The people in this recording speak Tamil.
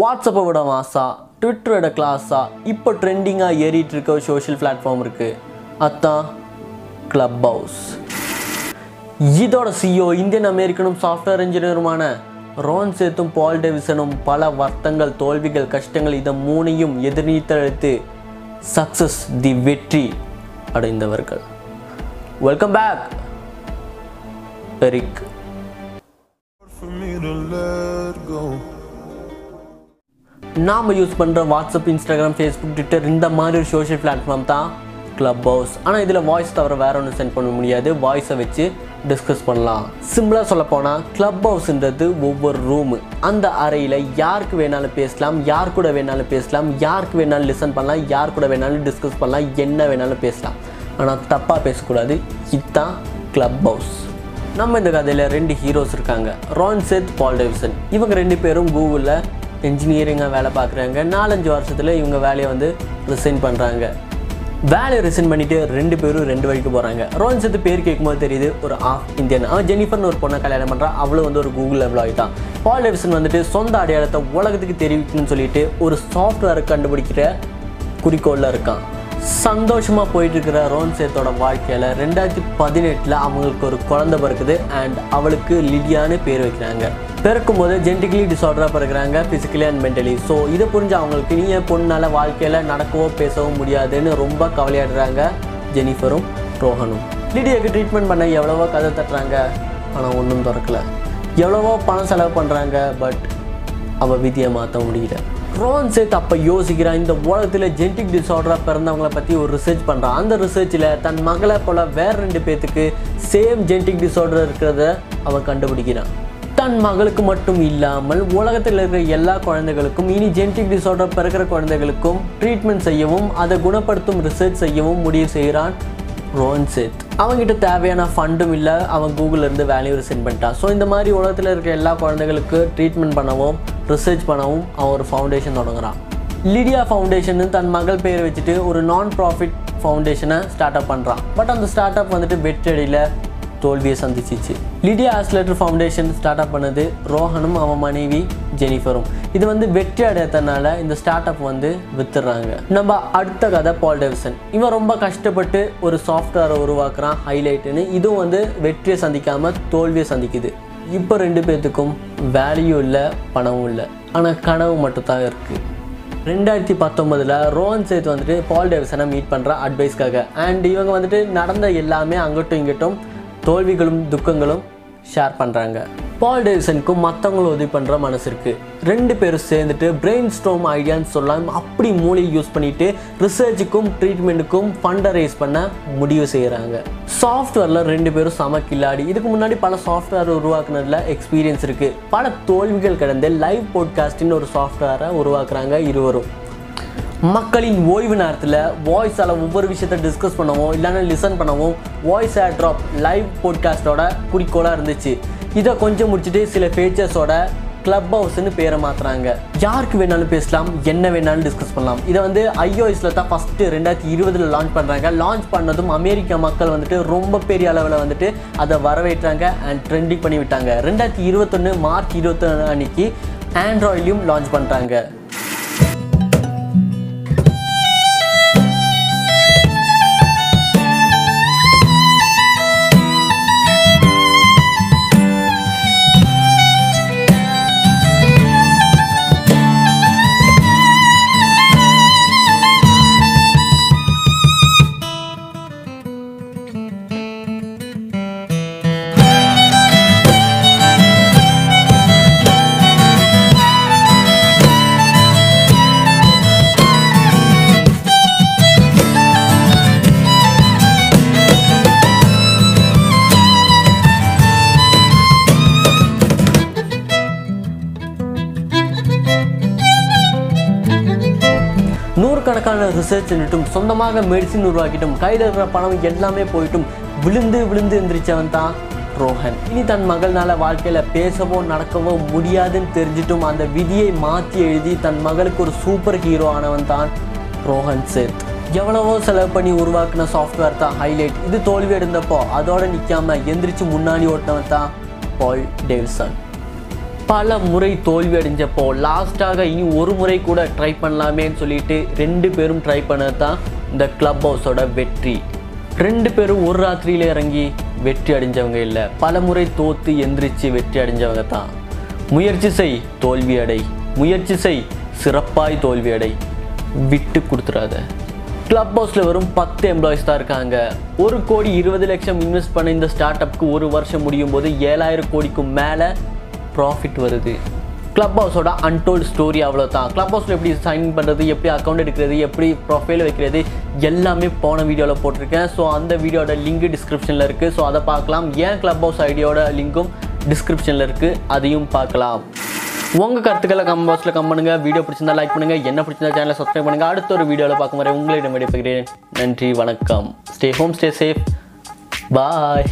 வாட்ஸ்அப்பை விட மாசா ட்விட்டரோட கிளாஸா இப்போ ட்ரெண்டிங்காக ஏறிட்டு இருக்க ஒரு சோஷியல் பிளாட்ஃபார்ம் இருக்குது அதான் கிளப் ஹவுஸ் இதோட சிஇஓ இந்தியன் அமெரிக்கனும் சாஃப்ட்வேர் இன்ஜினியருமான ரோன் சேத்தும் பால் டேவிசனும் பல வருத்தங்கள் தோல்விகள் கஷ்டங்கள் இதை மூணையும் எதிர்நீத்தழுத்து சக்சஸ் தி வெற்றி அடைந்தவர்கள். வெல்கம் பேக் எரிக் நாம் யூஸ் பண்ணுற வாட்ஸ்அப் இன்ஸ்டாகிராம் ஃபேஸ்புக் ட்விட்டர் இந்த மாதிரி ஒரு சோஷியல் பிளாட்ஃபார்ம் தான் க்ளப் ஹவுஸ் ஆனால் இதில் வாய்ஸ் தவிர வேறு ஒன்றும் சென்ட் பண்ண முடியாது. வாய்ஸை வச்சு டிஸ்கஸ் பண்ணலாம். சிம்பிளாக சொல்லப்போனால் க்ளப் ஹவுஸ்ன்றது ஒவ்வொரு ரூமு அந்த அறையில் யாருக்கு வேணாலும் பேசலாம் யார் கூட வேணாலும் பேசலாம் யாருக்கு வேணாலும் லிசன் பண்ணலாம் யார் கூட வேணாலும் டிஸ்கஸ் பண்ணலாம் என்ன வேணாலும் பேசலாம். ஆனால் தப்பாக பேசக்கூடாது. இதுதான் க்ளப் ஹவுஸ் நம்ம இந்த கதையில் ரெண்டு ஹீரோஸ் இருக்காங்க. ரான் செத் பால் டேவிசன் இவங்க ரெண்டு பேரும் கூகுளில் இன்ஜினியரிங்காக வேலை பார்க்குறாங்க. நாலஞ்சு வருஷத்தில் இவங்க வேலையை வந்து ரிசைன் பண்ணுறாங்க வேலையை ரிசைன் பண்ணிவிட்டு ரெண்டு பேரும் ரெண்டு வழிக்கு போகிறாங்க ரோன்சத்து பேர் கேட்கும்போது தெரியுது ஒரு ஆஃப் இந்தியன். அவன் ஜெனிஃபர்னு ஒரு பொண்ணை கல்யாணம் பண்ணுறான் அவளும் வந்து ஒரு கூகுள் எம்ப்ளாயி தான் பால் டேவிசன் வந்துட்டு சொந்த அடையாளத்தை உலகத்துக்கு தெரிவிக்கணும்னு சொல்லிட்டு ஒரு சாஃப்ட்வேரை கண்டுபிடிக்கிற குறிக்கோளில் இருக்கான். சந்தோஷமாக போயிட்டு இருக்கிற ரோன் சேத்தோட வாழ்க்கையில் ரெண்டாயிரத்தி பதினெட்டில் அவங்களுக்கு ஒரு குழந்தை பிறக்குது அண்ட் அவளுக்கு லிடியான்னு பேர் வைக்கிறாங்க. பிறக்கும் போது ஜென்டிக்கலி டிசார்டராக பிறக்கிறாங்க ஃபிசிக்கலி அண்ட் மென்டலி ஸோ இதை புரிஞ்சு அவங்களுக்கு நீ பொண்ணால் வாழ்க்கையில் நடக்கவோ பேசவோ முடியாதுன்னு ரொம்ப கவலையாடுறாங்க ஜெனிஃபரும் ரோஹனும். லிடியாவுக்கு ட்ரீட்மெண்ட் பண்ண எவ்வளவோ கதை தட்டுறாங்க ஆனால் ஒன்றும் திறக்கல. எவ்வளவோ பணம் செலவு பண்ணுறாங்க பட் அவள் விதியை மாற்ற முடியல. ரோன் சேத் அப்போ யோசிக்கிறான். இந்த உலகத்தில் ஜெனட்டிக் டிசார்டராக பிறந்தவங்களை பற்றி ஒரு ரிசர்ச் பண்ணுறான் அந்த ரிசர்ச்சில் தன் மகளை போல் வேற ரெண்டு பேர்த்துக்கு சேம் ஜெனட்டிக் டிசார்டர் இருக்கிறத அவன் கண்டுபிடிக்கிறான். தன் மகளுக்கு மட்டும் இல்லாமல் உலகத்தில் இருக்கிற எல்லா குழந்தைகளுக்கும் இனி ஜெனட்டிக் டிசார்டர் பிறக்கிற குழந்தைகளுக்கும் ட்ரீட்மெண்ட் செய்யவும் அதை குணப்படுத்தும் ரிசர்ச் செய்யவும் முடிவு செய்கிறான் ரோன் சேத் அவங்ககிட்ட தேவையான ஃபண்டும் இல்லை. அவன் கூகுளில் இருந்து வேலையை ரிசைன் பண்ணிட்டான். ஸோ இந்த மாதிரி உலகத்தில் இருக்க எல்லா குழந்தைகளுக்கு ட்ரீட்மெண்ட் பண்ணவும் ரிசர்ச் பண்ணவும் அவன் ஒரு ஃபவுண்டேஷன் தொடங்குறான். லிடியா ஃபவுண்டேஷன் தன் மகள் பேர் வச்சுட்டு ஒரு நான் ப்ராஃபிட் ஃபவுண்டேஷனை ஸ்டார்ட் அப் பண்ணுறான் பட் அந்த ஸ்டார்ட் அப் வந்துட்டு வெற்றடியில் தோல்வியை சந்திச்சிச்சு. லிடியா ஆஸ்லேட்டர் ஃபவுண்டேஷன் ஸ்டார்ட் அப் பண்ணது ரோஹனும் அவன் மனைவி ஜெனிஃபரும். இது வந்து வெற்றி அடையத்தனால இந்த ஸ்டார்ட் அப் வந்து வித்துடுறாங்க. நம்ம அடுத்த கதை பால் டெவிசன் இவன் ரொம்ப கஷ்டப்பட்டு ஒரு சாஃப்ட்வேரை உருவாக்குறான் ஹைலைட்டுன்னு இதுவும் வந்து வெற்றியை சந்திக்காமல் தோல்வியை சந்திக்குது. இப்போ ரெண்டு பேர்த்துக்கும் வேல்யூ இல்லை பணமும் இல்லை. ஆனால் கனவு மட்டும்தான் இருக்குது ரெண்டாயிரத்தி பத்தொம்பதில் ரோஹன் சேத் வந்துட்டு பால் டேவிசனை மீட் பண்ணுற அட்வைஸ்க்காக அண்ட் இவங்க வந்துட்டு நடந்த எல்லாமே அங்கிட்டும் இங்கிட்டும் தோல்விகளும் துக்கங்களும் ஷேர் பண்ணுறாங்க பால் டேவிசனுக்கும் மற்றவங்களும் உதவி பண்ணுற மனசு இருக்குது ரெண்டு பேரும் சேர்ந்துட்டு பிரெயின் ஸ்ட்ரோம் ஐடியான்னு சொல்லலாம் அப்படி மூளையை யூஸ் பண்ணிட்டு ரிசர்ச்சுக்கும் ட்ரீட்மெண்ட்டுக்கும் ஃபண்டை ரைஸ் பண்ண முடிவு செய்கிறாங்க சாஃப்ட்வேரில் ரெண்டு பேரும் சம கில்லாடி. இதுக்கு முன்னாடி பல சாஃப்ட்வேர் உருவாக்குனதில் எக்ஸ்பீரியன்ஸ் இருக்குது பல தோல்விகள் கடந்து லைவ் போட்காஸ்டின்னு ஒரு சாஃப்ட்வேரை உருவாக்குறாங்க இருவரும். மக்களின் ஓய்வு நேரத்தில் வாய்ஸால் ஒவ்வொரு விஷயத்தை டிஸ்கஸ் பண்ணவும் இல்லைன்னா லிசன் பண்ணவும் வாய்ஸ் ஏர் ட்ராப் லைவ் போட்காஸ்டோட குறிக்கோளாக இருந்துச்சு. இதை கொஞ்சம் முடிச்சுட்டு சில ஃபீச்சர்ஸோட கிளப் ஹவுஸ்னு பேரை மாற்றுறாங்க யாருக்கு வேணாலும் பேசலாம் என்ன வேணாலும் டிஸ்கஸ் பண்ணலாம். இதை வந்து ஐஓஎஸில் தான் ஃபஸ்ட்டு ரெண்டாயிரத்தி இருபதில் லான்ச் பண்ணுறாங்க லான்ச் பண்ணதும் அமெரிக்க மக்கள் வந்துட்டு ரொம்ப பெரிய அளவில் வந்துட்டு அதை வரவேற்றாங்க அண்ட் ட்ரெண்டிங் பண்ணி விட்டாங்க ரெண்டாயிரத்தி இருபத்தொன்று மார்ச் இருபத்தொன்று அன்னைக்கு ஆண்ட்ராய்ட்லையும் லான்ச் பண்ணுறாங்க நூறுக்கணக்கான ரிசர்ச் நிட்டும் சொந்தமாக மெடிசின் உருவாக்கிட்டும் கையில் இருக்கிற பணம் எல்லாமே போயிட்டும். விழுந்து விழுந்து எந்திரிச்சவன் தான் ரோஹன். இனி தன் மகள்னால வாழ்க்கையில் பேசவோ நடக்கவோ முடியாதுன்னு தெரிஞ்சிட்டும் அந்த விதியை மாற்றி எழுதி தன் மகளுக்கு ஒரு சூப்பர் ஹீரோ ஆனவன் தான் ரோஹன் சேத். எவ்வளவோ செலவு பண்ணி உருவாக்கின சாஃப்ட்வேர் தான் ஹைலைட் இது தோல்வி அடைந்தப்போ அதோட நிற்காம எந்திரிச்சு முன்னாடி ஓட்டினவன் தான் பால் டேவிசன் பல முறை தோல்வி அடைஞ்சப்போ லாஸ்ட்டாக இனி ஒரு முறை கூட ட்ரை பண்ணலாமேன்னு சொல்லிட்டு ரெண்டு பேரும் ட்ரை பண்ணது தான் இந்த கிளப் ஹவுஸோட வெற்றி. ரெண்டு பேரும் ஒரு ராத்திரியில இறங்கி வெற்றி அடைஞ்சவங்க இல்லை. பல முறை தோற்று எந்திரிச்சு வெற்றி அடைஞ்சவங்க தான். முயற்சி செய் தோல்வி அடை முயற்சி செய் சிறப்பாய் தோல்வி அடை விட்டு கொடுத்துடாத கிளப் ஹவுஸில் வெறும் பத்து எம்ப்ளாயிஸ் தான் இருக்காங்க. ஒரு கோடி இருபது லட்சம் இன்வெஸ்ட் பண்ண இந்த ஸ்டார்ட் அப்க்கு ஒரு வருஷம் முடியும் போது ஏழாயிரம் கோடிக்கும் மேலே ப்ராஃபிட் வருது. கிளப் ஹவுஸோட அன்டோல்டு ஸ்டோரி அவ்வளோ தான் கிளப் ஹவுஸில் எப்படி சைன் பண்ணுறது எப்படி அக்கௌண்ட் எடுக்கிறது எப்படி ப்ரொஃபைல் வைக்கிறது எல்லாமே போன வீடியோவில் போட்டிருக்கேன். ஸோ அந்த வீடியோட லிங்க் டிஸ்கிரிப்ஷனில் இருக்குது ஸோ அதை பார்க்கலாம். ஏன் கிளப் ஹவுஸ் ஐடியோட லிங்க்கும் டிஸ்கிரிப்ஷனில் இருக்குது அதையும் பார்க்கலாம். உங்கள் கருத்துக்களை கம் பாக்ஸில் கம் பண்ணுங்கள் வீடியோ பிடிச்சிருந்தா லைக் பண்ணுங்கள் என்ன பிடிச்சிருந்தா சேனலை சப்ஸ்கிரைப் பண்ணுங்க. அடுத்த ஒரு வீடியோவில் பார்க்கும் வரை உங்களிடம் விடைபெறுகிறேன். நன்றி வணக்கம். Stay home stay safe bye